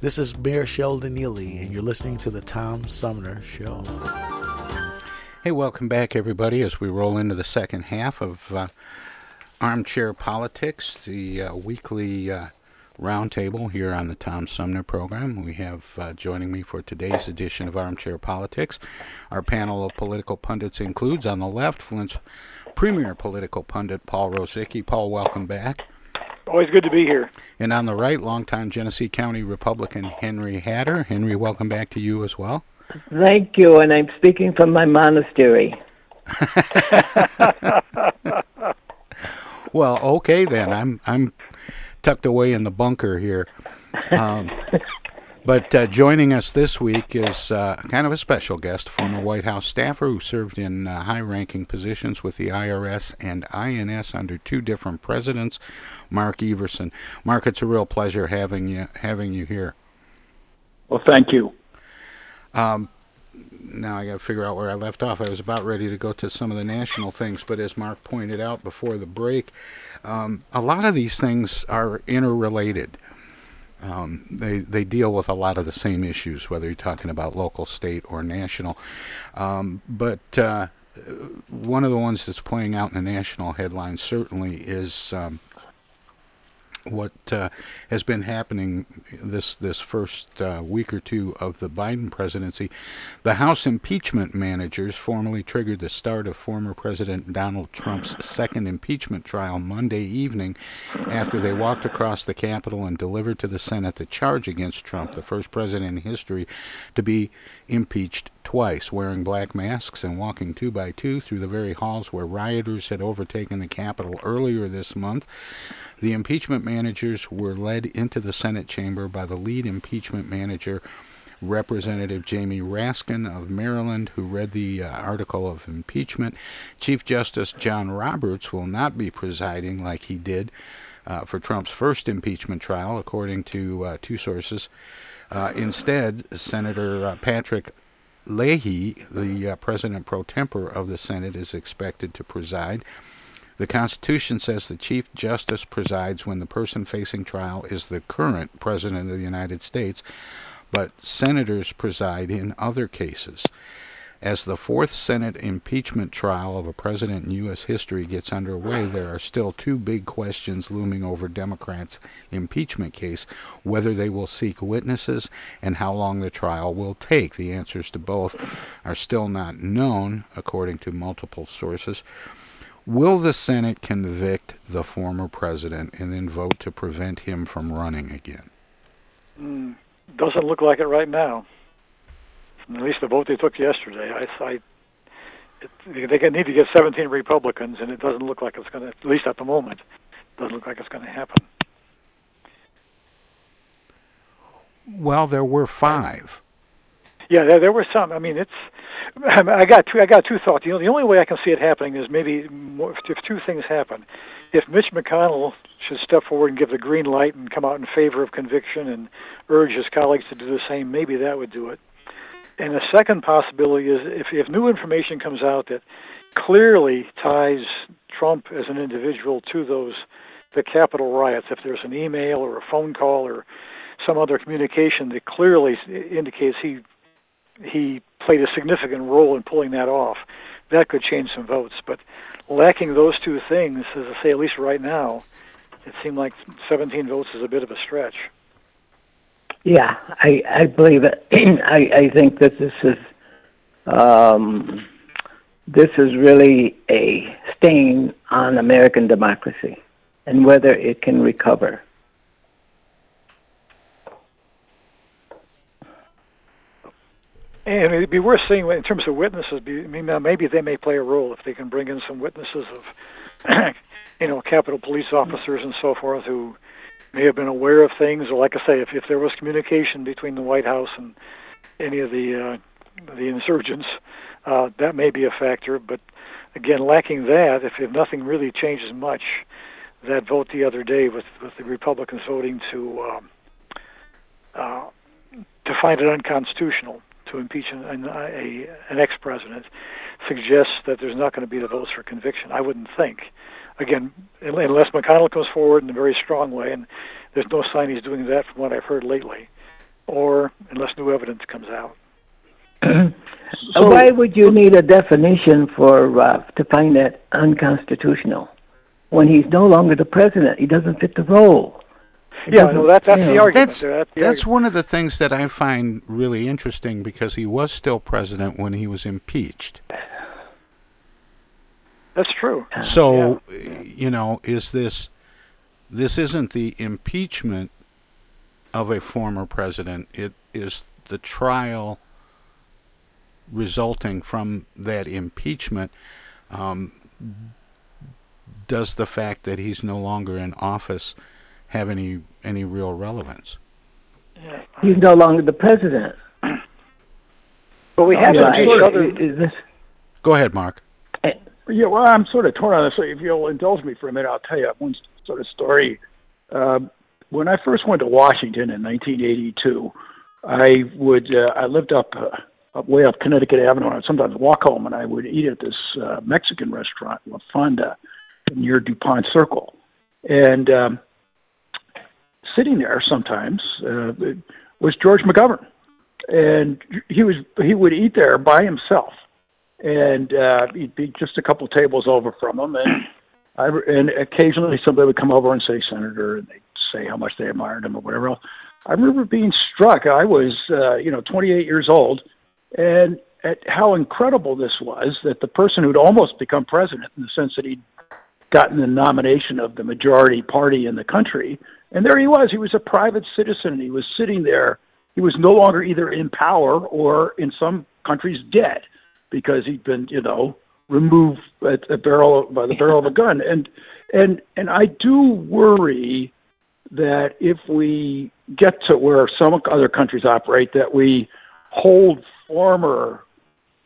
This is Mayor Sheldon Neely, and you're listening to the Tom Sumner Show. Hey, welcome back, everybody, as we roll into the second half of uh, Armchair Politics, the uh, weekly uh, roundtable here on the Tom Sumner program. We have uh, joining me for today's edition of Armchair Politics. Our panel of political pundits includes, on the left, Flint's premier political pundit, Paul Rosicki. Paul, welcome back. Always good to be here. And on the right, longtime Genesee County Republican Henry Hatter. Henry, welcome back to you as well. Thank you, and I'm speaking from my monastery. well, okay then. I'm I'm tucked away in the bunker here. Um, but uh, joining us this week is uh, kind of a special guest, former White House staffer who served in uh, high-ranking positions with the IRS and INS under two different presidents, Mark Everson. Mark, it's a real pleasure having you having you here. Well, thank you. Um, now I got to figure out where I left off. I was about ready to go to some of the national things, but as Mark pointed out before the break, um, a lot of these things are interrelated. Um, they they deal with a lot of the same issues, whether you're talking about local, state, or national. Um, but uh, one of the ones that's playing out in the national headlines certainly is um, what uh, has been happening this this first uh, week or two of the Biden presidency. The House impeachment managers formally triggered the start of former President Donald Trump's second impeachment trial Monday evening after they walked across the Capitol and delivered to the Senate the charge against Trump, the first president in history to be impeached twice, wearing black masks and walking two by two through the very halls where rioters had overtaken the Capitol earlier this month. The impeachment managers were led into the Senate chamber by the lead impeachment manager, Representative Jamie Raskin of Maryland, who read the uh, article of impeachment. Chief Justice John Roberts will not be presiding like he did uh, for Trump's first impeachment trial, according to uh, two sources. Uh, instead, Senator uh, Patrick Leahy, the uh, president pro tempore of the Senate, is expected to preside. The Constitution says the Chief Justice presides when the person facing trial is the current President of the United States, but senators preside in other cases. As the fourth Senate impeachment trial of a president in U.S. history gets underway, there are still two big questions looming over Democrats' impeachment case whether they will seek witnesses and how long the trial will take. The answers to both are still not known, according to multiple sources. Will the Senate convict the former president and then vote to prevent him from running again? Mm, doesn't look like it right now. At least the vote they took yesterday, I, I it, they need to get 17 Republicans, and it doesn't look like it's going to. At least at the moment, doesn't look like it's going to happen. Well, there were five. Yeah, there, there were some. I mean, it's. I got two. I got two thoughts. You know, the only way I can see it happening is maybe more, if two things happen. If Mitch McConnell should step forward and give the green light and come out in favor of conviction and urge his colleagues to do the same, maybe that would do it. And the second possibility is if, if new information comes out that clearly ties Trump as an individual to those the Capitol riots, if there's an email or a phone call or some other communication that clearly indicates he he played a significant role in pulling that off, that could change some votes. But lacking those two things, as I say, at least right now, it seemed like 17 votes is a bit of a stretch. Yeah, I I believe it. I I think that this is um, this is really a stain on American democracy and whether it can recover. And it'd be worth seeing in terms of witnesses. I mean, maybe they may play a role if they can bring in some witnesses of, you know, Capitol police officers and so forth who may have been aware of things, or like I say, if if there was communication between the White House and any of the uh, the insurgents, uh, that may be a factor. But again, lacking that, if, if nothing really changes much, that vote the other day with with the Republicans voting to um, uh, to find it unconstitutional to impeach an, an, a, an ex-president suggests that there's not going to be the votes for conviction. I wouldn't think again, unless McConnell comes forward in a very strong way, and there's no sign he's doing that from what I've heard lately, or unless new evidence comes out. so, Why would you need a definition for uh, to find that unconstitutional when he's no longer the president? He doesn't fit the role. He yeah, no, that, that's the argument. That's, there. that's, the that's argument. one of the things that I find really interesting because he was still president when he was impeached. That's true. So, yeah. you know, is this this isn't the impeachment of a former president? It is the trial resulting from that impeachment. Um, does the fact that he's no longer in office have any any real relevance? He's no longer the president. But we have yeah, each other. Go ahead, Mark. Yeah, well, I'm sort of torn on this. So if you'll indulge me for a minute, I'll tell you one sort of story. Uh, when I first went to Washington in 1982, I would uh, I lived up uh, up way up Connecticut Avenue, and I'd sometimes walk home, and I would eat at this uh, Mexican restaurant, La Fonda, near Dupont Circle, and um, sitting there sometimes uh, was George McGovern, and he was he would eat there by himself and uh, he'd be just a couple tables over from him, and I and occasionally somebody would come over and say senator, and they'd say how much they admired him or whatever else. I remember being struck. I was, uh, you know, 28 years old, and at how incredible this was that the person who'd almost become president, in the sense that he'd gotten the nomination of the majority party in the country, and there he was. He was a private citizen. He was sitting there. He was no longer either in power or, in some countries, dead because he'd been, you know, removed at a barrel by the barrel of a gun. And and and I do worry that if we get to where some other countries operate, that we hold former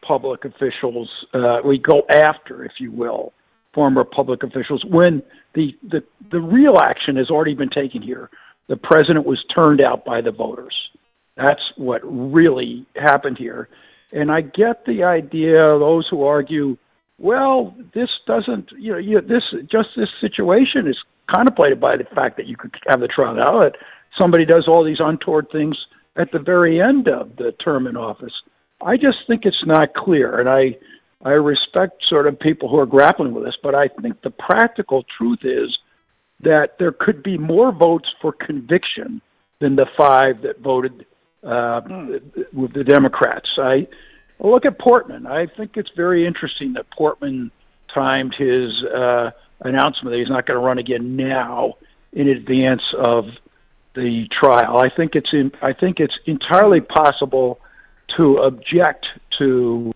public officials, uh, we go after, if you will, former public officials when the, the the real action has already been taken here. The president was turned out by the voters. That's what really happened here. And I get the idea of those who argue, well, this doesn't, you know, you, this just this situation is contemplated by the fact that you could have the trial now that somebody does all these untoward things at the very end of the term in office. I just think it's not clear, and I I respect sort of people who are grappling with this, but I think the practical truth is that there could be more votes for conviction than the five that voted uh, with the Democrats. I look at Portman. I think it's very interesting that Portman timed his uh, announcement that he's not going to run again now in advance of the trial. I think it's in, I think it's entirely possible to object to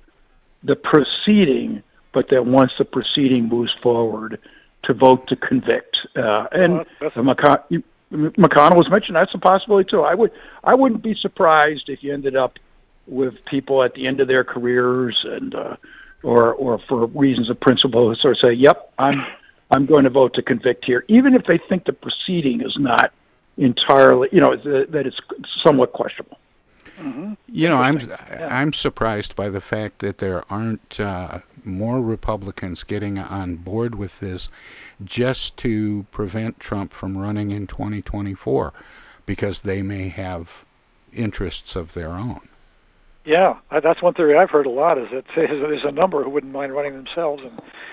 the proceeding, but then once the proceeding moves forward, to vote to convict. Uh, and Well, McCon- you- McConnell was mentioned. That's a possibility too. I would I wouldn't be surprised if you ended up with people at the end of their careers and uh, or or for reasons of principle sort of say, "Yep, I'm I'm going to vote to convict here," even if they think the proceeding is not entirely, you know, that it's somewhat questionable. You know, I'm I'm surprised by the fact that there aren't uh, more Republicans getting on board with this, just to prevent Trump from running in 2024, because they may have interests of their own. Yeah, that's one theory I've heard a lot. Is that there's there's a number who wouldn't mind running themselves,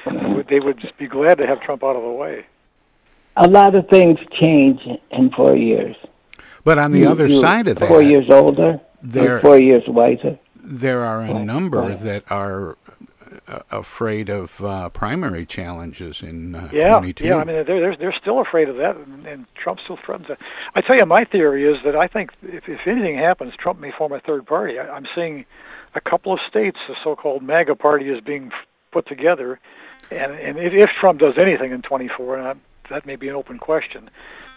and they would be glad to have Trump out of the way. A lot of things change in four years. But on the You- other you- side of that, four years older, there- four years wiser. there are a number right. that are uh, afraid of uh, primary challenges in uh, Yeah, 22. yeah. I mean, they're they're, they're still afraid of that, and, and Trump still threatens that. I tell you, my theory is that I think if, if anything happens, Trump may form a third party. I, I'm seeing a couple of states, the so-called MAGA party, is being put together, and and if, if Trump does anything in 24, and I, that may be an open question.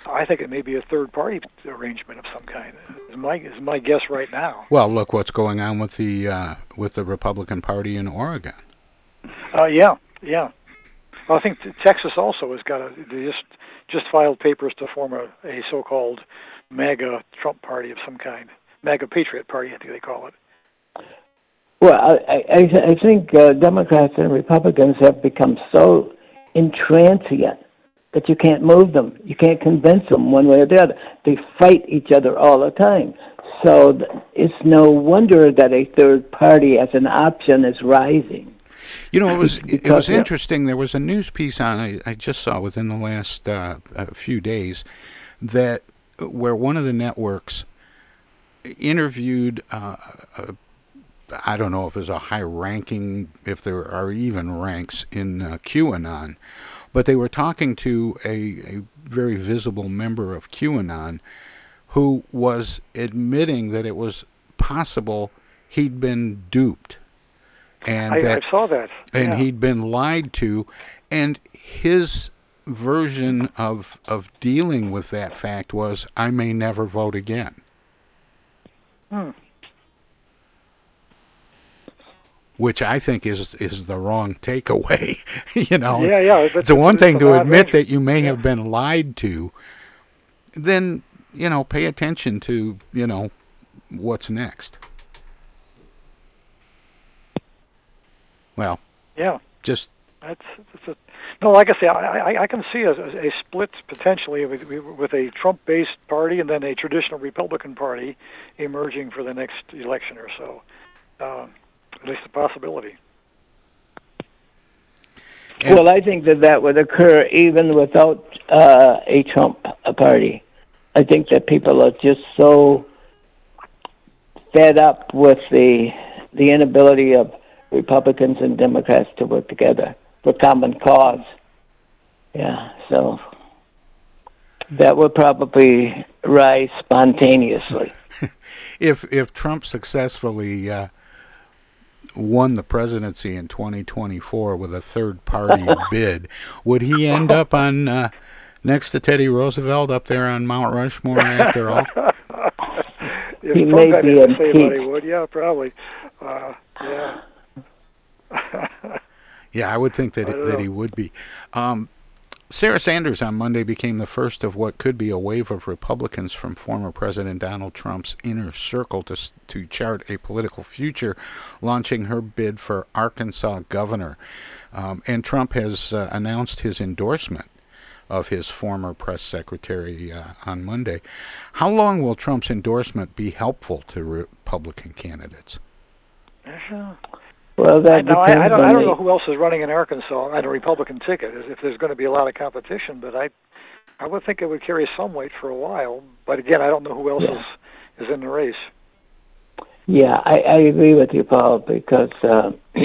I think it may be a third party arrangement of some kind. Is my is my guess right now. Well, look what's going on with the uh, with the Republican Party in Oregon. Uh, yeah, yeah. Well, I think Texas also has got a they just just filed papers to form a, a so-called MAGA Trump party of some kind, MAGA Patriot Party, I think they call it. Well, I, I, I think uh, Democrats and Republicans have become so intransient that you can't move them. You can't convince them one way or the other. They fight each other all the time. So it's no wonder that a third party as an option is rising. You know, it was it Because- was yeah. interesting. There was a news piece on I, I just saw within the last uh, a few days that where one of the networks interviewed uh, a, I don't know if it was a high ranking, if there are even ranks in uh, QAnon, but they were talking to a, a very visible member of QAnon who was admitting that it was possible he'd been duped and I, that I saw that. and yeah. he'd been lied to and his version of of dealing with that fact was I may never vote again. Hmm. Which I think is is the wrong takeaway. you know, Yeah, yeah, it's the one that's thing to admit that you may have been lied to. Then you know, pay attention to you know what's next. Well, Yeah. just That's, that's a, no, like I say, I, I, I can see a, a split potentially with, with a Trump-based party and then a traditional Republican party emerging for the next election or so. Uh, at least a possibility. well, I think that that would occur even without uh, a Trump uh, party. I think that people are just so fed up with the the inability of Republicans and Democrats to work together for common cause. Yeah, so that would probably rise spontaneously. if if Trump successfully uh, won the presidency in 2024 with a third party bid, would he end up on uh, next to Teddy Roosevelt up there on Mount Rushmore after all? If He may be anything to impeached. he would. Yeah, probably. Uh, yeah. Yeah, I would think that I that know. he would be. Um, Sarah Sanders on Monday became the first of what could be a wave of Republicans from former President Donald Trump's inner circle to to chart a political future, launching her bid for Arkansas governor. Um, and Trump has uh, announced his endorsement of his former press secretary uh, on Monday. How long will Trump's endorsement be helpful to Republican candidates? Well, that I, depends I don't, I don't know who else is running in Arkansas on a Republican ticket. If there's going to be a lot of competition, but I, I would think it would carry some weight for a while. But again, I don't know who else Yeah. is is in the race. Yeah, I, I agree with you, Paul, because uh,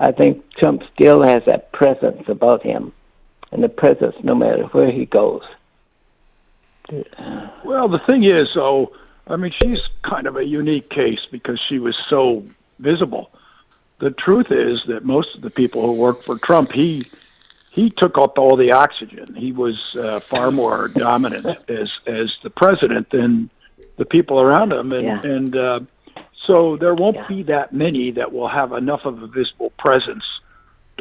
I think Trump still has that presence about him, and the presence no matter where he goes. Well, the thing is, though, I mean, she's kind of a unique case because she was so visible. The truth is that most of the people who worked for Trump, he he took up all the oxygen. He was uh, far more dominant as as the president than the people around him, and Yeah. and uh, so there won't be that many that will have enough of a visible presence,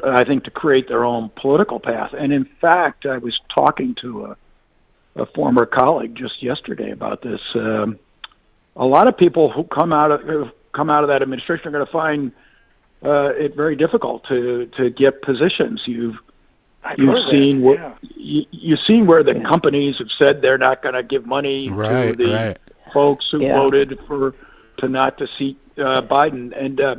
uh, I think, to create their own political path. And in fact, I was talking to a a former colleague just yesterday about this. Um, a lot of people who come out of who come out of that administration are going to find uh, it very difficult to to get positions. You've I've you've heard that, seen where yeah. you, you've seen where the companies have said they're not going to give money Right, to the right. folks who Yeah. voted for to not to seat uh, Biden. And uh,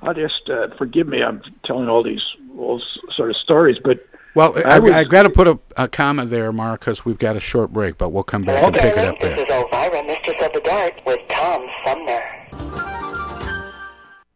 I'll just uh, forgive me. I'm telling all these all sort of stories, but Well, I I, was- I, got to put a, a comma there, Mark, because we've got a short break, but we'll come back and pick it up This there. is Elvira, Mistress of the Dark, with Tom Sumner.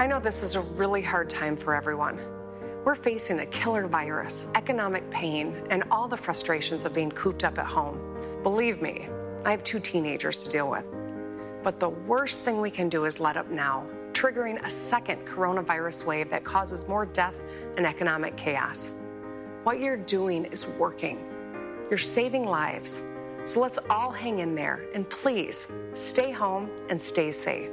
I know this is a really hard time for everyone. We're facing a killer virus, economic pain, and all the frustrations of being cooped up at home. Believe me, I have two teenagers to deal with. But the worst thing we can do is let up now, triggering a second coronavirus wave that causes more death and economic chaos. What you're doing is working. You're saving lives. So let's all hang in there and please stay home and stay safe.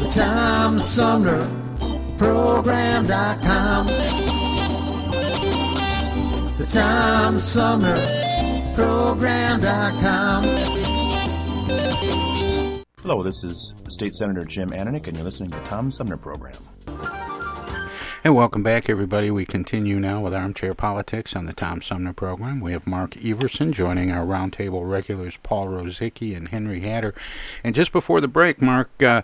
The Tom Sumner Program.com. The Tom Sumner TomSumnerProgram.com. Hello, this is State Senator Jim Ananich, and you're listening to the Tom Sumner Program. And welcome back, everybody. We continue now with Armchair Politics on the Tom Sumner program. We have Mark Everson joining our roundtable regulars, Paul Rosicki and Henry Hatter. And just before the break, Mark, uh,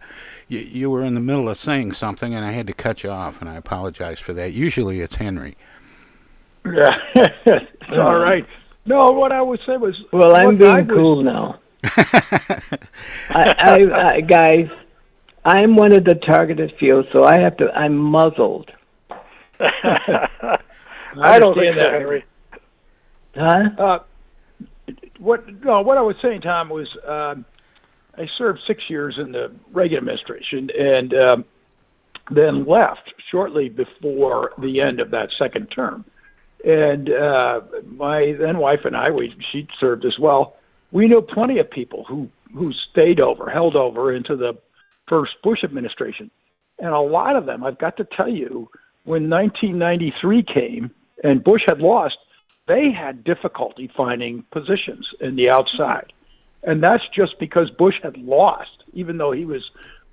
you, you were in the middle of saying something, and I had to cut you off, and I apologize for that. Usually it's Henry. Yeah, it's all right. No, what I would say was. Well, I'm what being was- cool now. I, I, I, guys, I'm one of the targeted few, so I have to. I'm muzzled. I don't think that. Henry. Huh? Uh, what no, what I was saying, Tom, was um, I served six years in the Reagan administration and um, then left shortly before the end of that second term. And uh, my then wife and I, we she served as well. We knew plenty of people who who stayed over, held over into the first Bush administration, and a lot of them, I've got to tell you, when 1993 came and Bush had lost, they had difficulty finding positions in the outside. And that's just because Bush had lost, even though he was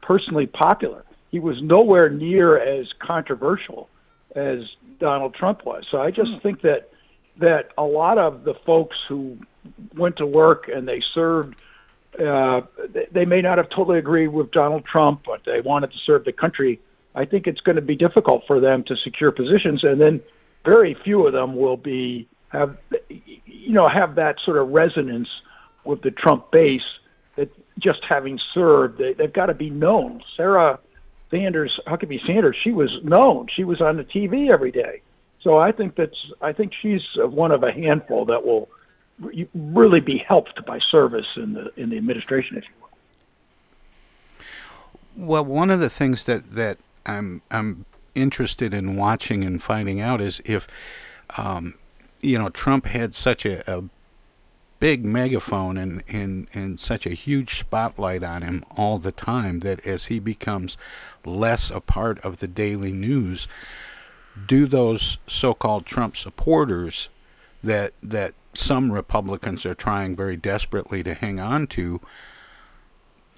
personally popular. He was nowhere near as controversial as Donald Trump was. So I just think that that a lot of the folks who went to work and they served uh, they- they may not have totally agreed with Donald Trump, but they wanted to serve the country. I think it's going to be difficult for them to secure positions, and then very few of them will be have you know have that sort of resonance with the Trump base that just having served, they, they've got to be known. Sarah Sanders, Huckabee Sanders, she was known. She was on the TV every day. So I think that's I think she's one of a handful that will re- really be helped by service in the in the administration, if you will. Well, one of the things that, that I'm I'm interested in watching and finding out is if, um, you know, Trump had such a, a big megaphone and, and, and such a huge spotlight on him all the time that as he becomes less a part of the daily news, do those so-called Trump supporters that that some Republicans are trying very desperately to hang on to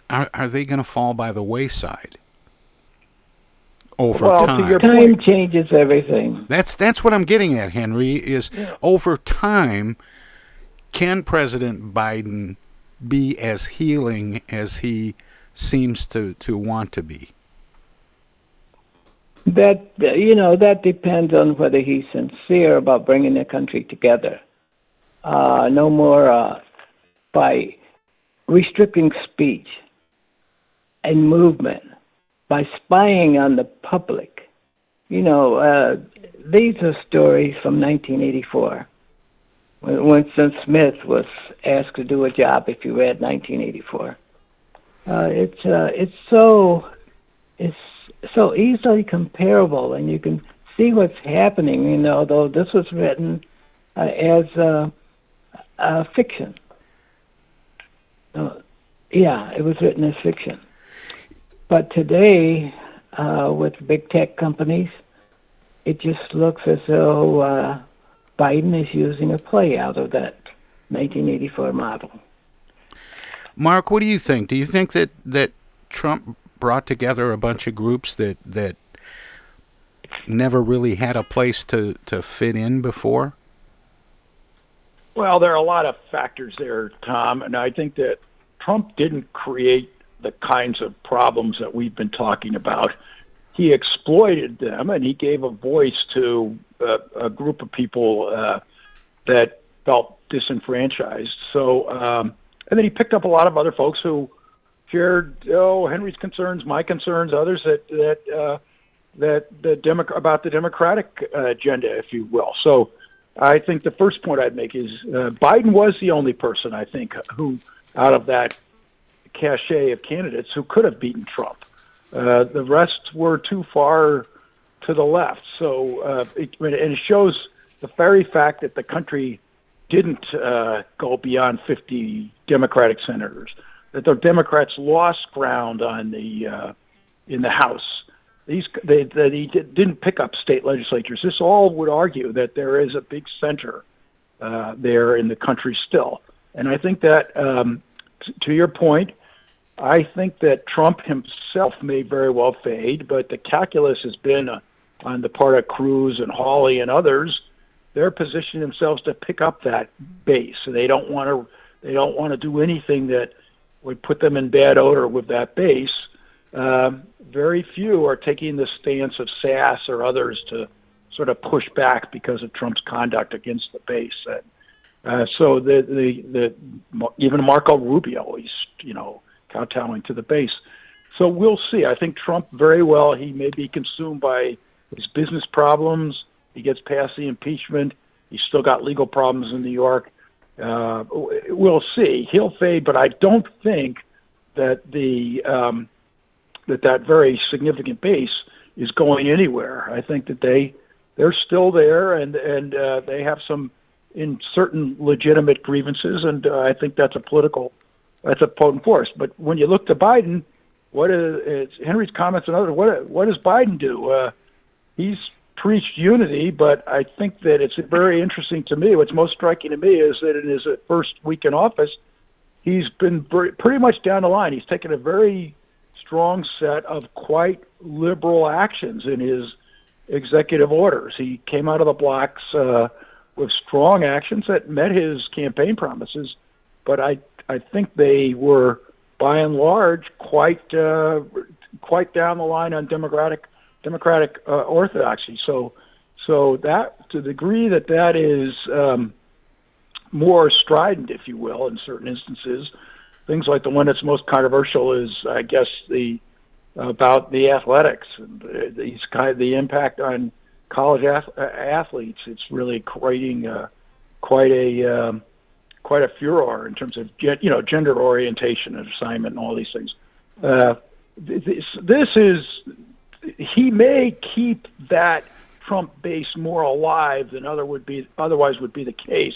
are, are they going to fall by the wayside over well, time? your time changes everything. That's that's what I'm getting at, Henry. Is over time, can President Biden be as healing as he seems to, to want to be? That you know that depends on whether he's sincere about bringing the country together. Uh, no more uh, by restricting speech and movement, by spying on the public. You know, uh, these are stories from 1984 when Winston Smith was asked to do a job. If you read 1984, uh, it's uh, it's so it's so easily comparable, and you can see what's happening. You know, though this was written uh, as uh, uh, fiction. Uh, yeah, it was written as fiction. But today, uh, with big tech companies, it just looks as though uh, Biden is using a play out of that 1984 model. Mark, what do you think? Do you think that, that Trump brought together a bunch of groups that that never really had a place to, to fit in before? Well, there are a lot of factors there, Tom, and I think that Trump didn't create the kinds of problems that we've been talking about. He exploited them, and he gave a voice to uh, a group of people uh, that felt disenfranchised. So, um, and then he picked up a lot of other folks who shared, oh, Henry's concerns, my concerns, others that that uh, that the Demo- about the Democratic uh, agenda, if you will. So, I think the first point I'd make is uh, Biden was the only person I think who, out of that cachet of candidates, who could have beaten Trump. Uh, the rest were too far to the left. So, uh, it, and it shows the very fact that the country didn't uh, go beyond 50 Democratic senators, that the Democrats lost ground on the uh, in the House. These they, that he did, didn't pick up state legislatures. This all would argue that there is a big center uh, there in the country still. And I think that, um, t- to your point, I think that Trump himself may very well fade, but the calculus has been uh, on the part of Cruz and Hawley and others. They're positioning themselves to pick up that base. They don't want to. They don't want to do anything that would put them in bad odor with that base. Um, very few are taking the stance of Sasse or others to sort of push back because of Trump's conduct against the base. And, uh, so the, the the even Marco Rubio, he's you know kowtowing to the base. So we'll see. I think Trump very well. He may be consumed by his business problems. He gets past the impeachment. He's still got legal problems in New York. Uh, we'll see. He'll fade, but I don't think that the um, that that very significant base is going anywhere. I think that they they're still there, and and uh, they have some in certain legitimate grievances, and uh, I think that's a political that's a potent force. But when you look to Biden, what is Henry's comments and others? What what does Biden do? Uh, he's preached unity, but I think that it's very interesting to me. What's most striking to me is that in his first week in office, he's been pretty much down the line. He's taken a very strong set of quite liberal actions in his executive orders. He came out of the blocks uh, with strong actions that met his campaign promises, but I I think they were by and large quite uh, quite down the line on democratic democratic uh, orthodoxy. So so that to the degree that that is um, more strident, if you will, in certain instances, things like the one that's most controversial is, I guess, the about the athletics and these kind of the impact on college ath- athletes. It's really creating uh, quite a um, quite a furor in terms of you know gender orientation and assignment and all these things. Uh, this, this is he may keep that Trump base more alive than other would be otherwise would be the case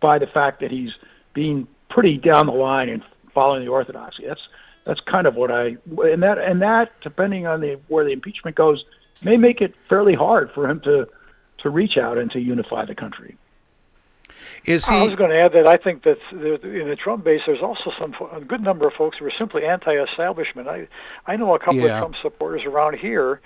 by the fact that he's being pretty down the line and following the orthodoxy. That's that's kind of what I and that and that depending on the where the impeachment goes may make it fairly hard for him to to reach out and to unify the country. Is he... I was going to add that I think that in the Trump base, there's also some a good number of folks who are simply anti-establishment. I I know a couple yeah. of Trump supporters around here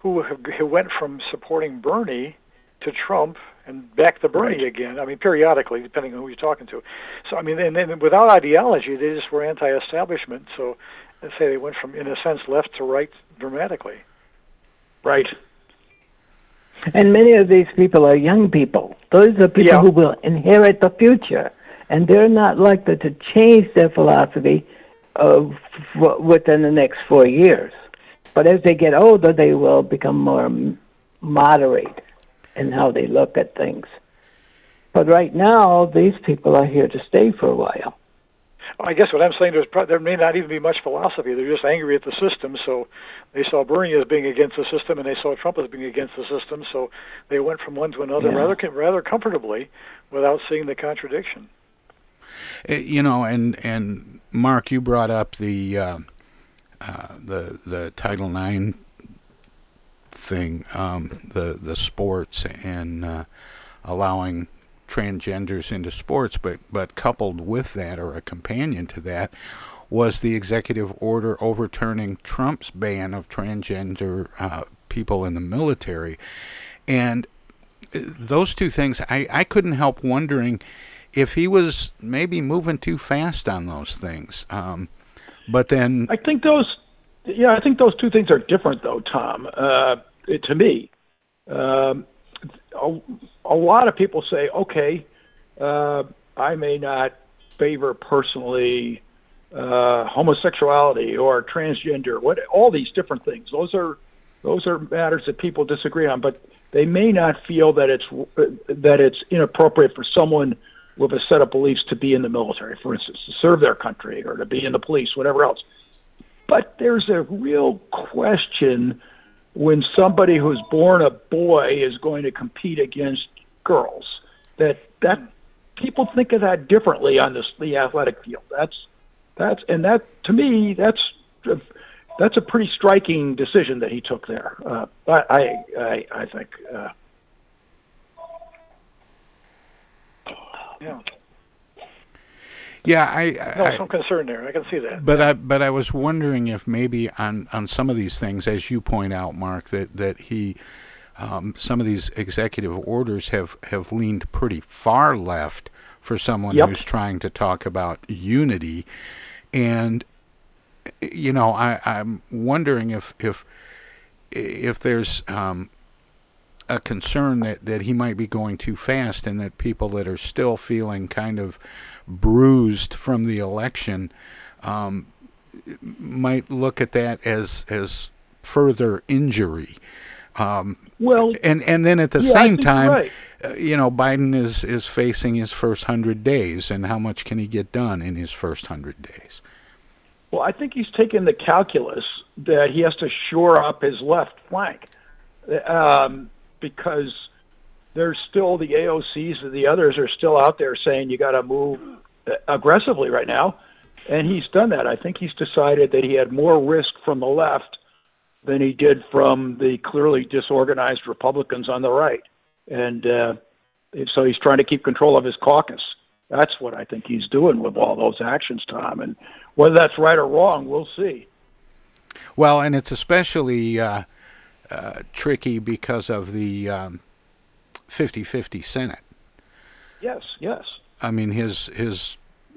who have, who went from supporting Bernie to Trump and back to Bernie right. again. I mean, periodically, depending on who you're talking to. So I mean, and then without ideology, they just were anti-establishment. So, let's say they went from, in a sense, left to right dramatically. Right. And many of these people are young people. Those are people yeah. who will inherit the future, and they're not likely to change their philosophy uh, f- within the next four years. But as they get older, they will become more moderate in how they look at things. But right now, these people are here to stay for a while. I guess what I'm saying is there may not even be much philosophy. They're just angry at the system. So they saw Bernie as being against the system, and they saw Trump as being against the system. So they went from one to another yeah. rather rather comfortably, without seeing the contradiction. Eh, you know, and and Mark, you brought up the uh, uh, the the Title IX thing, um, the the sports and uh, allowing transgenders into sports, but but coupled with that or a companion to that was the executive order overturning Trump's ban of transgender uh, people in the military, and uh, those two things I, I couldn't help wondering if he was maybe moving too fast on those things. Um, but then I think those yeah I think those two things are different though Tom uh, to me. Um, a, lot of people say, okay, uh, I may not favor personally uh, homosexuality or transgender, what all these different things. Those are those are matters that people disagree on, but they may not feel that it's that it's inappropriate for someone with a set of beliefs to be in the military, for instance, to serve their country or to be in the police, whatever else. But there's a real question when somebody who's born a boy is going to compete against girls. That that people think of that differently on this the athletic field. That's that's and that to me that's that's a pretty striking decision that he took there. Uh, I I I think. Uh, Yeah. Yeah, I, No, I some concern there. I can see that. But I but I was wondering if maybe on on some of these things, as you point out, Mark, that that he um, some of these executive orders have have leaned pretty far left for someone Yep. who's trying to talk about unity, and you know I I'm wondering if if if there's um, a concern that, that he might be going too fast and that people that are still feeling kind of bruised from the election um, might look at that as as further injury. Um, Well, and and then at the yeah, same time, right. uh, you know, Biden is is facing his first hundred days, and how much can he get done in his first hundred days? Well, I think he's taken the calculus that he has to shore up his left flank um, because there's still the AOCs and the others are still out there saying you got to move uh, aggressively right now, and he's done that. I think he's decided that he had more risk from the left than he did from the clearly disorganized Republicans on the right, and uh, so he's trying to keep control of his caucus. That's what I think he's doing with all those actions, Tom. And whether that's right or wrong, we'll see. Well, and it's especially uh, uh, tricky because of the um, 50-50 Senate. Yes, yes. I mean, his his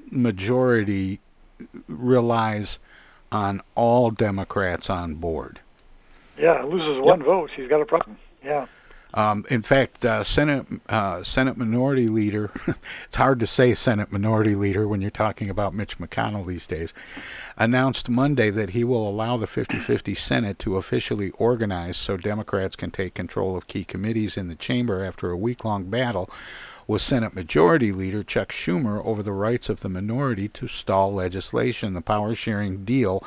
majority relies on all Democrats on board. Yeah, loses one vote. He's got a problem. Yeah. Um, in fact, uh, Senate uh, Senate Minority Leader, it's hard to say Senate Minority Leader when you're talking about Mitch McConnell these days, announced Monday that he will allow the 50-50 Senate to officially organize so Democrats can take control of key committees in the chamber after a week-long battle with Senate Majority Leader Chuck Schumer over the rights of the minority to stall legislation. The power sharing deal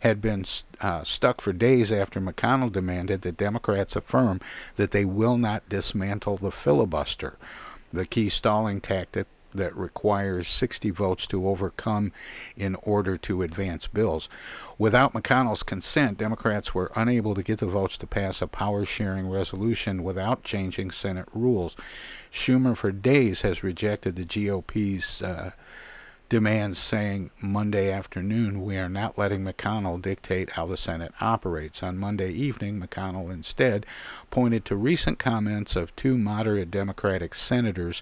had been uh, stuck for days after McConnell demanded that Democrats affirm that they will not dismantle the filibuster, the key stalling tactic that requires 60 votes to overcome in order to advance bills. Without McConnell's consent, Democrats were unable to get the votes to pass a power sharing resolution without changing Senate rules. Schumer, for days, has rejected the GOP's uh, demands, saying Monday afternoon, we are not letting McConnell dictate how the Senate operates. On Monday evening, McConnell instead pointed to recent comments of two moderate Democratic senators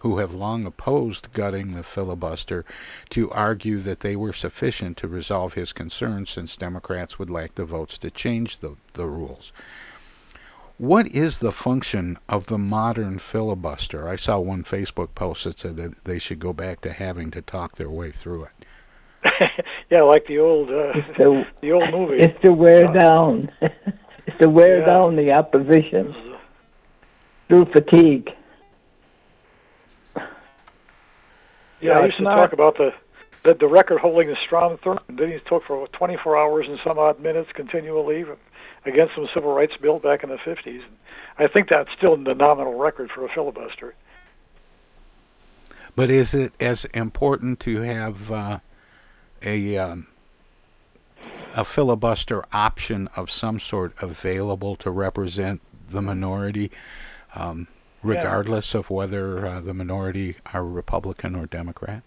who have long opposed gutting the filibuster to argue that they were sufficient to resolve his concerns since Democrats would lack the votes to change the, the rules. What is the function of the modern filibuster? I saw one Facebook post that said that they should go back to having to talk their way through it. yeah, like the old uh, It's to, the old movie. It's to wear down. it's to wear down the opposition through fatigue. Yeah, No, I it's used to not. talk about the the, the record holding the Strom Thurmond. Then he took for 24 hours and some odd minutes continually against some civil rights bill back in the 50s. I think that's still the nominal record for a filibuster. But is it as important to have uh, a um, a filibuster option of some sort available to represent the minority, um, Yeah. regardless of whether uh, the minority are Republican or Democrat?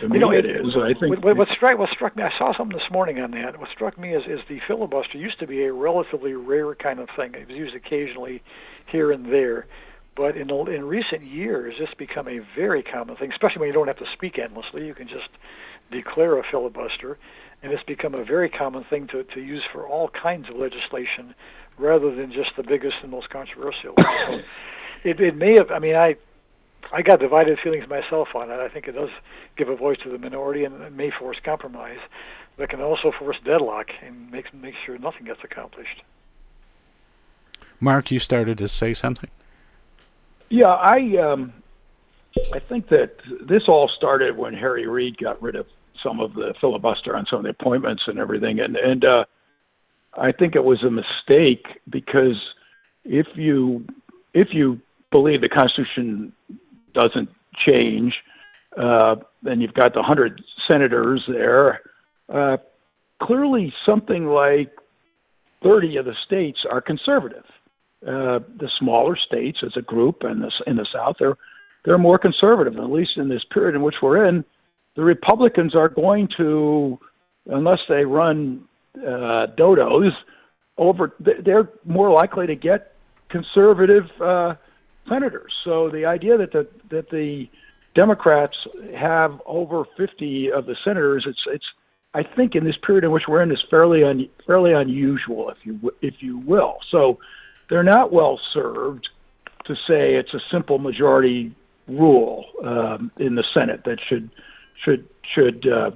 To me, you know, it is. I think. What, what, struck what struck me, I saw something this morning on that. What struck me is is the filibuster used to be a relatively rare kind of thing. It was used occasionally, here and there, but in in recent years, it's become a very common thing. Especially when you don't have to speak endlessly, you can just declare a filibuster, and it's become a very common thing to to use for all kinds of legislation, rather than just the biggest and most controversial. so it it may have. I mean, I I got divided feelings myself on it. I think it does give a voice to the minority and it may force compromise, but it can also force deadlock and makes make sure nothing gets accomplished. Mark, you started to say something. Yeah, I um, I think that this all started when Harry Reid got rid of some of the filibuster on some of the appointments and everything, and and uh, I think it was a mistake because if you if you believe the Constitution doesn't change, uh, then you've got the hundred senators there. Uh, clearly, something like thirty of the states are conservative uh, the smaller states as a group and the, in the South, they're they're more conservative. At least in this period in which we're in, the Republicans are going to, unless they run uh, dodos, over they're more likely to get conservative uh, senators. So the idea that the that the Democrats have over 50 of the senators, it's it's I think in this period in which we're in is fairly un, fairly unusual, if you if you will. So they're not well served to say it's a simple majority rule um, in the Senate that should should should uh,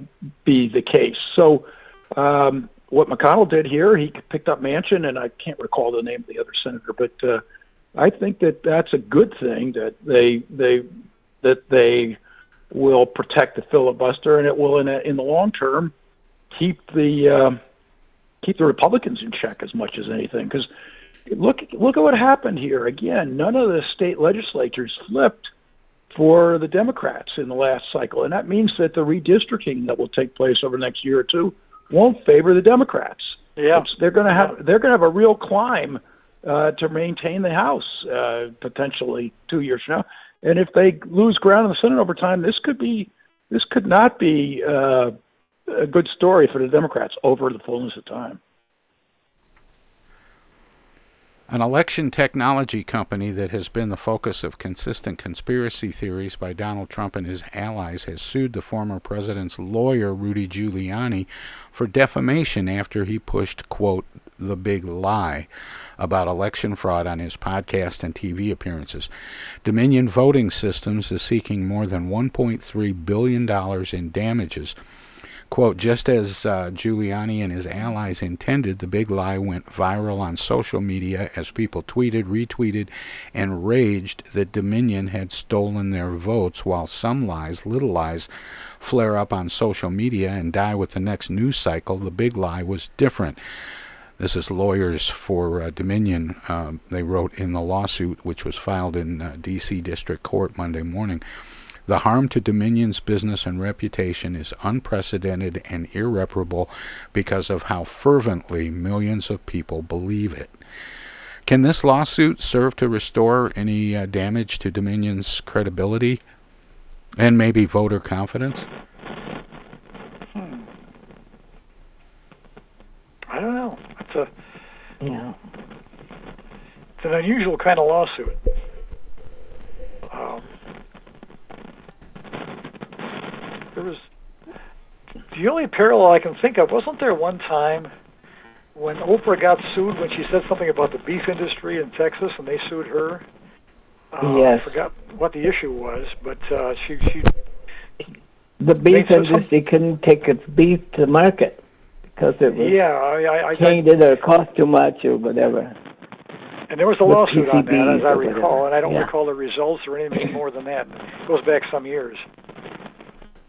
be the case. So um, what McConnell did here, he picked up Manchin, and I can't recall the name of the other senator, but uh, I think that that's a good thing that they they that they will protect the filibuster, and it will in a, in the long term keep the uh, keep the Republicans in check as much as anything. Because look look at what happened here again. None of the state legislatures flipped for the Democrats in the last cycle, and that means that the redistricting that will take place over the next year or two won't favor the Democrats. Yeah, it's, they're going to have they're going to have a real climb uh, to maintain the House uh, potentially two years from now. And if they lose ground in the Senate over time, this could be this could not be uh, a good story for the Democrats over the fullness of time. An election technology company that has been the focus of consistent conspiracy theories by Donald Trump and his allies has sued the former president's lawyer, Rudy Giuliani, for defamation after he pushed, quote, the big lie about election fraud on his podcast and TV appearances. Dominion Voting Systems is seeking more than $1.3 billion in damages Quote, just as uh, Giuliani and his allies intended, the big lie went viral on social media as people tweeted, retweeted, and raged that Dominion had stolen their votes, while some lies, little lies, flare up on social media and die with the next news cycle. The big lie was different. This is lawyers for uh, Dominion. Uh, they wrote in the lawsuit, which was filed in uh, D.C. District Court Monday morning. The harm to Dominion's business and reputation is unprecedented and irreparable because of how fervently millions of people believe it. Can this lawsuit serve to restore any uh, damage to Dominion's credibility and maybe voter confidence? Hmm. I don't know. It's a yeah. It's an unusual kind of lawsuit. Um, there was the only parallel I can think of. Wasn't there one time when Oprah got sued when she said something about the beef industry in Texas, and they sued her? Uh, yes. I forgot what the issue was, but uh, she she. The beef industry couldn't take its beef to market because it was yeah, I, I, tainted or cost too much or whatever. And there was a With lawsuit on that, as I recall, and I don't Yeah. recall the results or anything more than that. It goes back some years.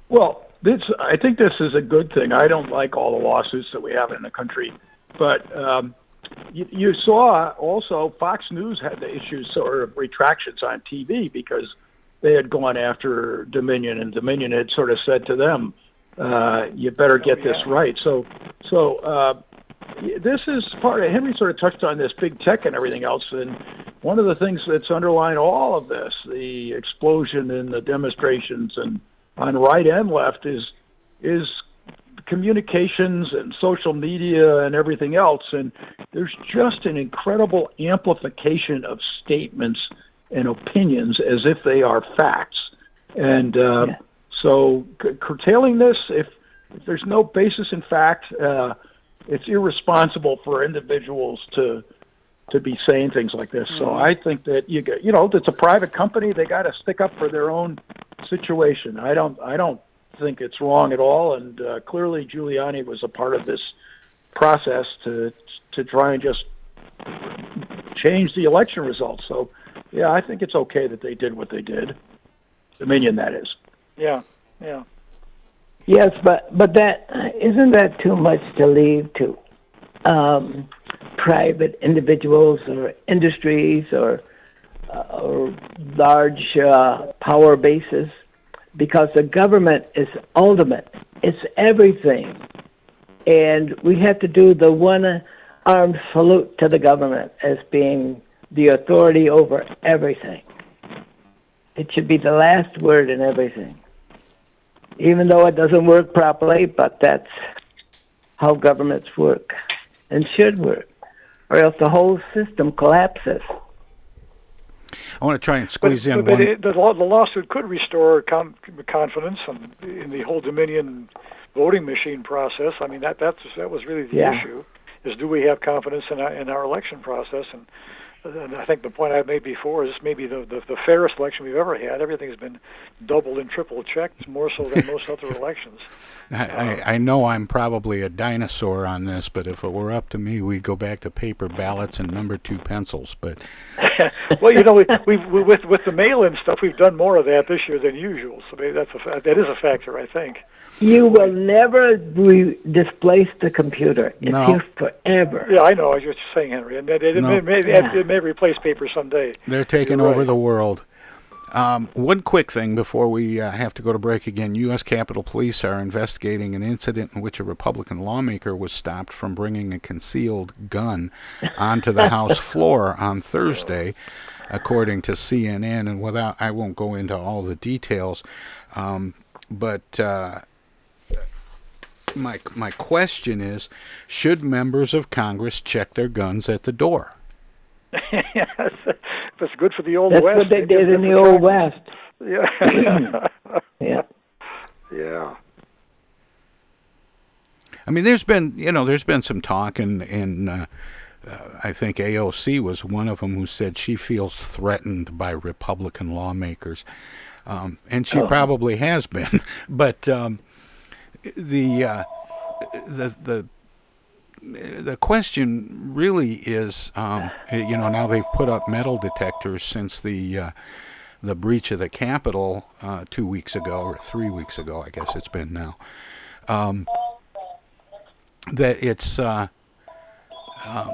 Well, this I think this is a good thing. I don't like all the lawsuits that we have in the country, but um, you, you saw also Fox News had to issue sort of retractions on TV because they had gone after Dominion, and Dominion had sort of said to them, uh, "You better get this right." So, so uh, this is part of Henry sort of touched on this big tech and everything else, and one of the things that's underlying all of this, the explosion in the demonstrations and on right and left, is is communications and social media and everything else, and there's just an incredible amplification of statements and opinions as if they are facts, and uh, so c- curtailing this, if if there's no basis in fact, uh, it's irresponsible for individuals to to be saying things like this. So Mhm. I think that you get, you know, it's a private company. They got to stick up for their own situation. I don't, I don't think it's wrong at all. And uh, clearly, Giuliani was a part of this process to to try and just change the election results. So, yeah, I think it's okay that they did what they did. Dominion, that is. Yeah, yeah. Yes, but but that isn't that too much to leave to um, private individuals or industries or uh, or large uh, power bases because the government is ultimate. It's everything, and we have to do the one armed salute to the government as being the authority over everything. It should be the last word in everything. Even though it doesn't work properly, but that's how governments work and should work, or else the whole system collapses. I want to try and squeeze but, in but one. It, the, law, the lawsuit could restore con- confidence in, in the whole Dominion voting machine process. I mean, that that's that was really the Yeah. issue: is do we have confidence in our, in our election process? And, and I think the point I made before is maybe the, the the fairest election we've ever had. Everything's been double and triple checked, more so than most other elections. I, I, uh, I know I'm probably a dinosaur on this, but if it were up to me, we'd go back to paper ballots and number two pencils. But well, you know, we, we've we, with with the mail-in stuff, we've done more of that this year than usual. So maybe that's a fa- that is a factor, I think. You will never re- displace the computer. It's No. here forever. Yeah, I know. I was just saying, Henry, and it, it, No. may, may, Yeah. it may replace paper someday. they're taking You're over right. the world. Um, one quick thing before we uh, have to go to break again. U.S. Capitol Police are investigating an incident in which a Republican lawmaker was stopped from bringing a concealed gun onto the House floor on Thursday, according to CNN. And without, I won't go into all the details, um, but uh, my my question is: Should members of Congress check their guns at the door? yes, that's good for the old That's west. what they Maybe did in the good old west. Yeah. Yeah. yeah. I mean, there's been you know there's been some talk, and and uh, uh, I think AOC was one of them who said she feels threatened by Republican lawmakers, um, and she Oh. probably has been. But um, the uh, the the the question really is, um, you know, now they've put up metal detectors since the uh, the breach of the Capitol uh, two weeks ago or three weeks ago, I guess it's been now. Um, that it's uh, um,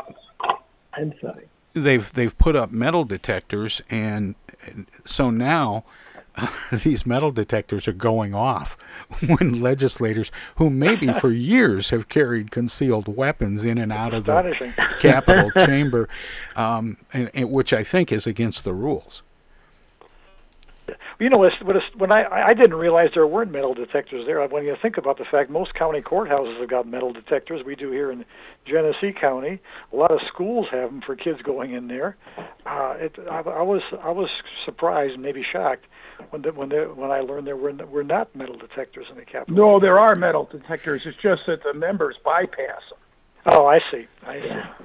I'm sorry. they've they've put up metal detectors, and, and so now these metal detectors are going off when legislators, who maybe for years have carried concealed weapons in and out of the Capitol chamber, um, and, and which I think is against the rules. You know, when I I didn't realize there weren't metal detectors there. When you think about the fact most county courthouses have got metal detectors, we do here in Genesee County. A lot of schools have them for kids going in there. Uh, it, I, I was I was surprised and maybe shocked when the, when the, when I learned there were n- were not metal detectors in the Capitol. No, there are metal detectors. It's just that the members bypass them. Oh, I see. I see.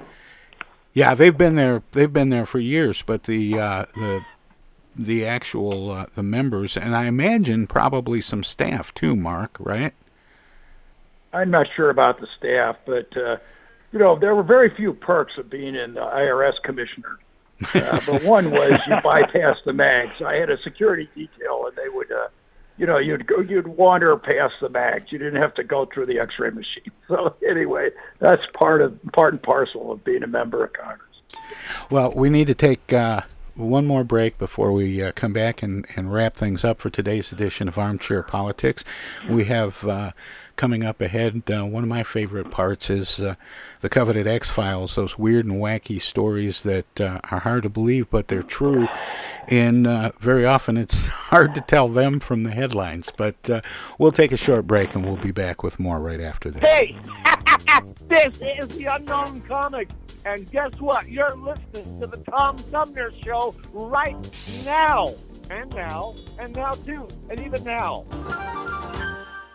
Yeah, they've been there. They've been there for years, but the uh, the the actual uh, the members, and I imagine probably some staff too. Mark, right? I'm not sure about the staff, but uh, you know there were very few perks of being an IRS commissioner. Uh, but one was you bypass the mags. I had a security detail, and they would, uh, you know, you'd go, you'd wander past the mags. You didn't have to go through the X-ray machine. So anyway, that's part of part and parcel of being a member of Congress. Well, we need to take uh, one more break before we uh, come back and, and wrap things up for today's edition of Armchair Politics. We have uh, coming up ahead, uh, one of my favorite parts is uh, the coveted X Files, those weird and wacky stories that uh, are hard to believe, but they're true. And uh, very often it's hard to tell them from the headlines. But uh, we'll take a short break and we'll be back with more right after this. Hey, this is the Unknown Comic, and guess what? You're listening to the Tom Sumner Show right now, and now, and now too, and even now.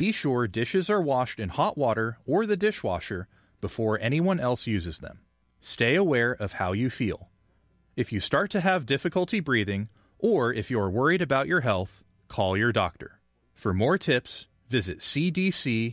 Be sure dishes are washed in hot water or the dishwasher before anyone else uses them. Stay aware of how you feel. If you start to have difficulty breathing, or if you're worried about your health, call your doctor. For more tips, visit cdc.gov.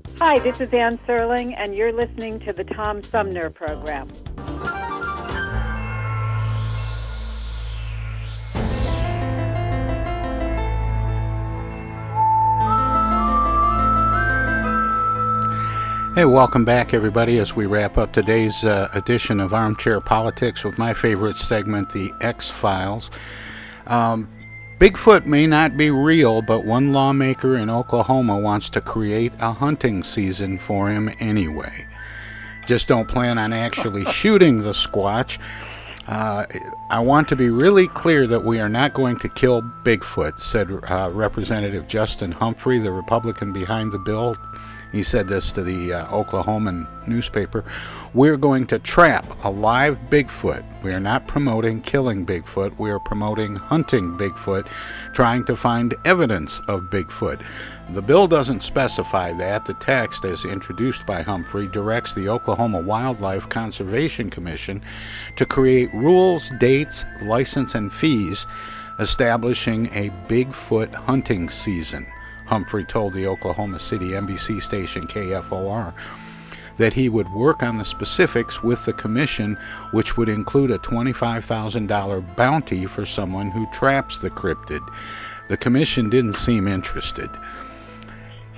Hi, this is Ann Serling, and you're listening to the Tom Sumner Program. Hey, welcome back, everybody, as we wrap up today's uh, edition of Armchair Politics with my favorite segment, the X Files. Um, Bigfoot may not be real, but one lawmaker in Oklahoma wants to create a hunting season for him anyway. Just don't plan on actually shooting the Squatch. Uh, I want to be really clear that we are not going to kill Bigfoot, said uh, Representative Justin Humphrey, the Republican behind the bill. He said this to the uh, Oklahoman newspaper. We're going to trap a live Bigfoot. We are not promoting killing Bigfoot. We are promoting hunting Bigfoot, trying to find evidence of Bigfoot. The bill doesn't specify that. The text, as introduced by Humphrey, directs the Oklahoma Wildlife Conservation Commission to create rules, dates, license, and fees establishing a Bigfoot hunting season. Humphrey told the Oklahoma City NBC station KFOR that he would work on the specifics with the commission, which would include a $25,000 bounty for someone who traps the cryptid. The commission didn't seem interested.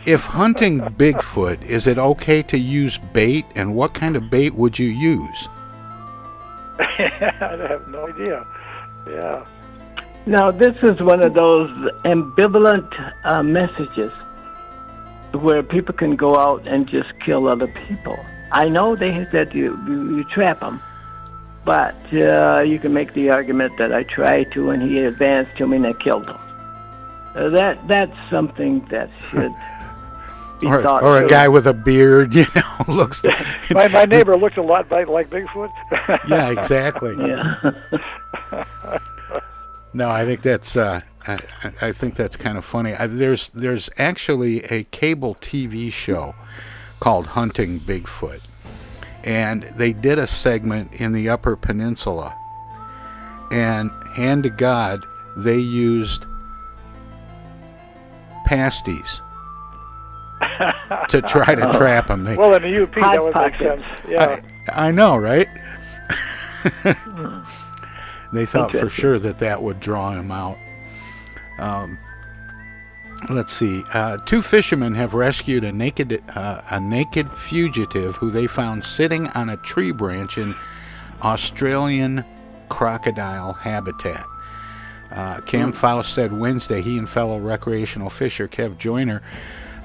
if hunting Bigfoot, is it okay to use bait, and what kind of bait would you use? I have no idea. Yeah. Now, this is one of those ambivalent uh, messages where people can go out and just kill other people. I know they said you, you, you trap them, but uh, you can make the argument that I tried to and he advanced to me and I killed him. Uh, that That's something that should be Or, thought or a guy with a beard, you know, looks. my my neighbor looked a lot like, like Bigfoot. yeah, exactly. Yeah. No, I think that's uh, I, I- I think that's kind of funny. I, there's there's actually a cable TV show called Hunting Bigfoot, and they did a segment in the Upper Peninsula, and hand to God, they used pasties to try to trap him. They, well, in the UP, that Hot would make sense. Yeah. I know, right? They thought for sure that that would draw him out. Um, let's see. Uh, two fishermen have rescued a naked uh, a naked fugitive who they found sitting on a tree branch in Australian crocodile habitat. Uh, Cam Faust said Wednesday he and fellow recreational fisher Kev Joyner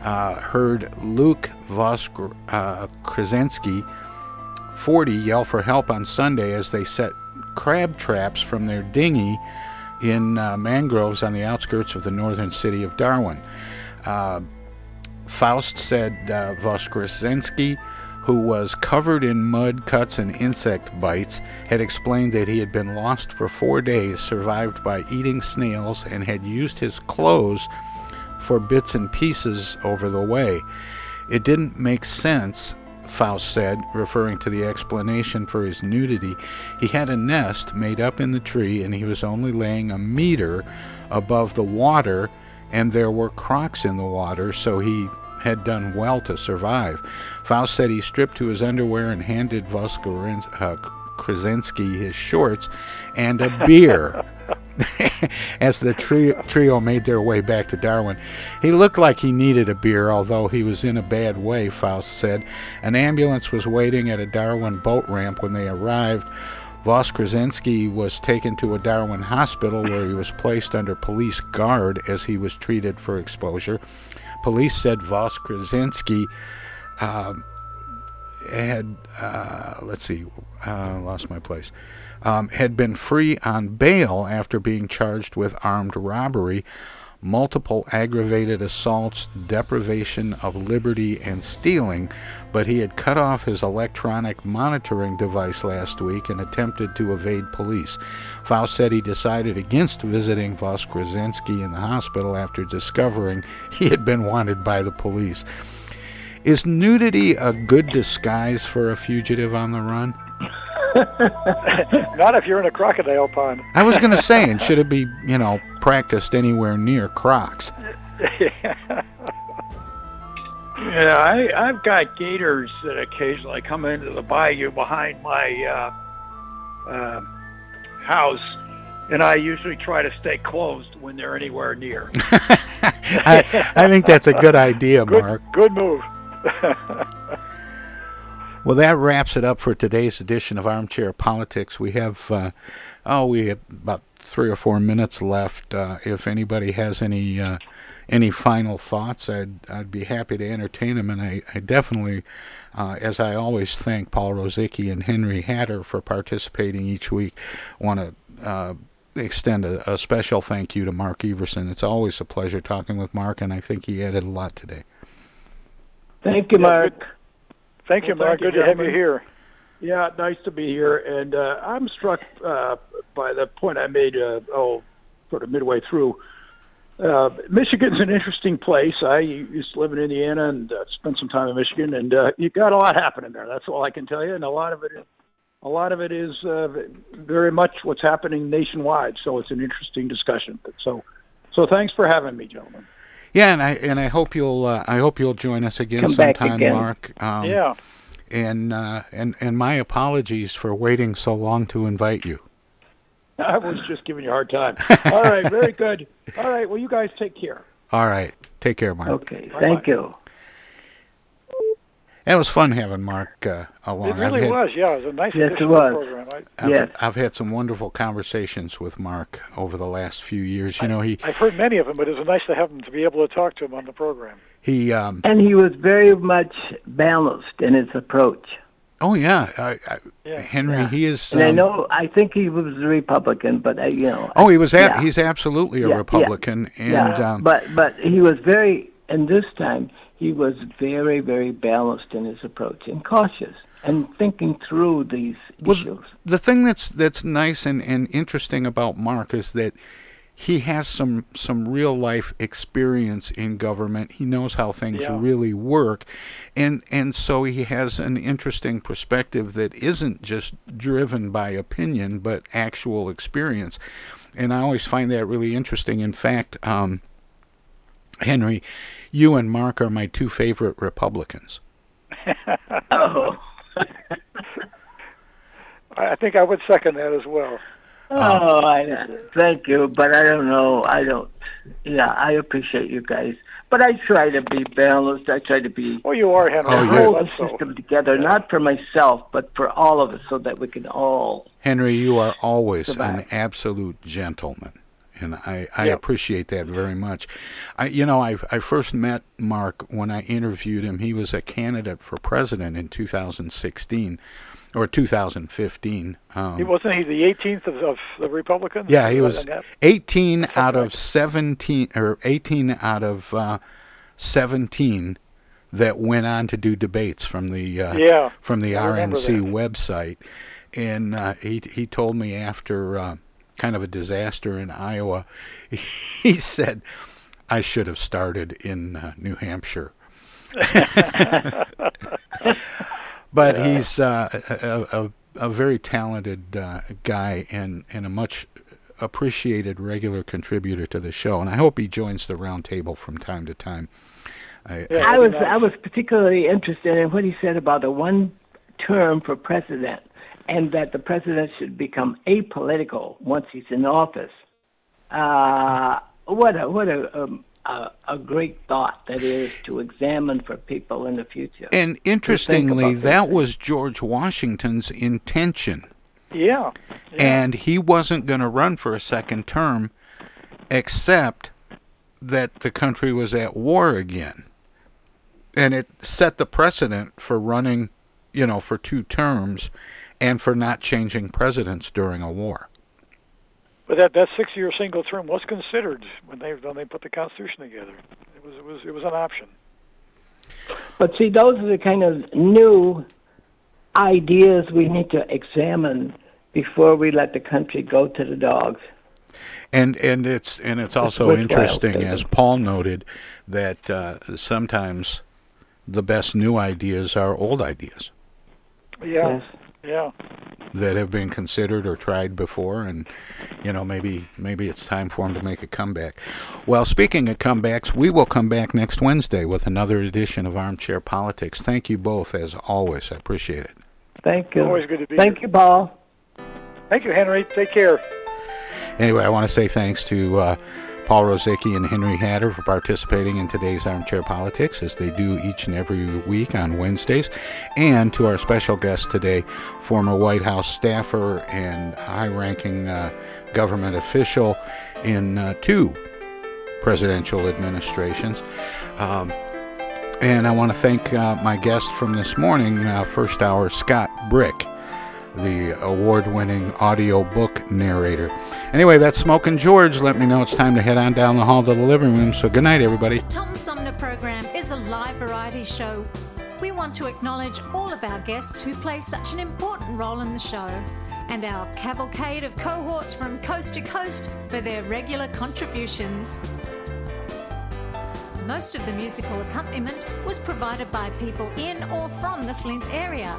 uh, heard Luke Vosk uh, Krasinski 40 yell for help on Sunday as they set crab traps from their dinghy in uh, mangroves on the outskirts of the northern city of Darwin. Uh, Faust said uh, Voskresenski, who was covered in mud, cuts, and insect bites, had explained that he had been lost for four days, survived by eating snails, and had used his clothes for bits and pieces over the way. It didn't make sense, Faust said, referring to the explanation for his nudity. He had a nest made up in the tree, and he was only laying a meter above the water, and there were crocs in the water, so he had done well to survive. Faust said he stripped to his underwear and handed Voskorins, uh, his shorts and a beer as the trio, made their way back to Darwin. He looked like he needed a beer, although he was in a bad way, Faust said. An ambulance was waiting at a Darwin boat ramp when they arrived. Voskresenski was taken to a Darwin hospital where he was placed under police guard as he was treated for exposure. Police said Voskresenski um, had, uh, let's see, uh, lost my place, um, had been free on bail after being charged with armed robbery, multiple aggravated assaults, deprivation of liberty, and stealing, but he had cut off his electronic monitoring device last week and attempted to evade police. Faust said he decided against visiting Voss in the hospital after discovering he had been wanted by the police. Is nudity a good disguise for a fugitive on the run? Not if you're in a crocodile pond. I was going to say, and should it be, you know, practiced anywhere near Crocs? Yeah, I, I've got gators that occasionally come into the bayou behind my uh, uh, house, and I usually try to stay closed when they're anywhere near. I, I think that's a good idea, Mark. Good move. Well, that wraps it up for today's edition of Armchair Politics. We have, uh, oh, we have about three or four minutes left. Uh, if anybody has any uh, any final thoughts, I'd I'd be happy to entertain them. And I, I definitely, uh, as I always thank Paul Rozycki and Henry Hatter for participating each week. Want to uh, extend a, a special thank you to Mark Everson. It's always a pleasure talking with Mark, and I think he added a lot today. Thank you, Mark. Thank you, Mark. thank Good to have you here. Yeah, nice to be here. And uh, I'm struck uh, by the point I made, uh, oh, sort of midway through. Uh, Michigan's an interesting place. I used to live in Indiana and uh, spent some time in Michigan, and uh, you got a lot happening there. That's all I can tell you. And a lot of it, is, a lot of it is uh, very much what's happening nationwide. So it's an interesting discussion. So, so thanks for having me, gentlemen. Yeah, and I and I hope you'll uh, I hope you'll join us again Come sometime, again. Mark. Um, Yeah. And uh, and and my apologies for waiting so long to invite you. I was just giving you a hard time. All right, very good. All right, well, you guys take care. All right. Take care, Mark. Okay, thank you. It was fun having Mark uh, along. It really had, was. Yeah, it was a nice Yes, it was. program. I, I've, Yes. I've had some wonderful conversations with Mark over the last few years. You know, he I've heard many of them, but it was nice to have him to be able to talk to him on the program. he. Um, And he was very much balanced in his approach. oh yeah, I, I, Yeah. Henry. He is. And I um, know, I think he was a Republican, but I, you know. Oh, he was. A- yeah. He's absolutely a Yeah, yeah. Republican, and yeah, um, but but he was very, and this time he was very very balanced in his approach and cautious and thinking through these Well, issues. the thing that's that's nice and, and interesting about Mark is that he has some some real life experience in government. He knows how things Yeah. really work, and and so he has an interesting perspective that isn't just driven by opinion but actual experience. And I always find that really interesting. In fact, um, Henry, you and Mark are my two favorite Republicans. oh. I I think I would second that as well. Oh, I thank you, but I don't know. I don't. Yeah, I appreciate you guys, but I try to be balanced. I try to be Well, you are, Henry. Oh, hold you're- the That's system together, not for myself, but for all of us, so that we can all. Henry, you are always an absolute gentleman, and I, I Yeah. appreciate that very much. I, you know, I I first met Mark when I interviewed him. He was a candidate for president in 2016 or 2015. Um, He wasn't he the 18th of, of the Republicans? yeah, he was and that- 18 out of 17 or 18 out of uh, 17 that went on to do debates from the uh, Yeah, from the I RNC website, and uh, he he told me after uh, kind of a disaster in Iowa, he said, "I should have started in uh, New Hampshire." but Yeah. he's uh, a, a, a very talented uh, guy and, and a much appreciated regular contributor to the show, and I hope he joins the roundtable from time to time. I, Yeah, I was. I was particularly interested in what he said about a one term for president, and that the president should become apolitical once he's in office. Uh, what a what a, um, a a great thought that is to examine for people in the future. And interestingly, about that was George Washington's intention. Yeah. yeah. And he wasn't going to run for a second term except that the country was at war again. And it set the precedent for running, you know, for two terms and for not changing presidents during a war. But that that six year single term was considered when they when they put the Constitution together. It was it was it was an option. But see, those are the kind of new ideas we need to examine before we let the country go to the dogs. And and it's and it's also worthwhile, interesting, David. as Paul noted, that uh, sometimes the best new ideas are old ideas Yeah. Yes. Yeah. that have been considered or tried before, and you know maybe maybe it's time for them to make a comeback. Well, speaking of comebacks, we will come back next Wednesday with another edition of Armchair Politics. Thank you both as always. I appreciate it. Thank you. Always good to be Thank here. you, Paul. Thank you, Henry. Take care. Anyway, I want to say thanks to uh, Paul Rozycki and Henry Hatter for participating in today's Armchair Politics, as they do each and every week on Wednesdays, and to our special guest today, former White House staffer and high-ranking uh, government official in uh, two presidential administrations. Um, and I want to thank uh, my guest from this morning, uh, first hour, Scott Brick the award winning audio book narrator. Anyway, that's Smoking George. Let me know it's time to head on down the hall to the living room. So, good night, everybody. Tom Sumner program is a live variety show. We want to acknowledge all of our guests who play such an important role in the show and our cavalcade of cohorts from coast to coast for their regular contributions. Most of the musical accompaniment was provided by people in or from the Flint area.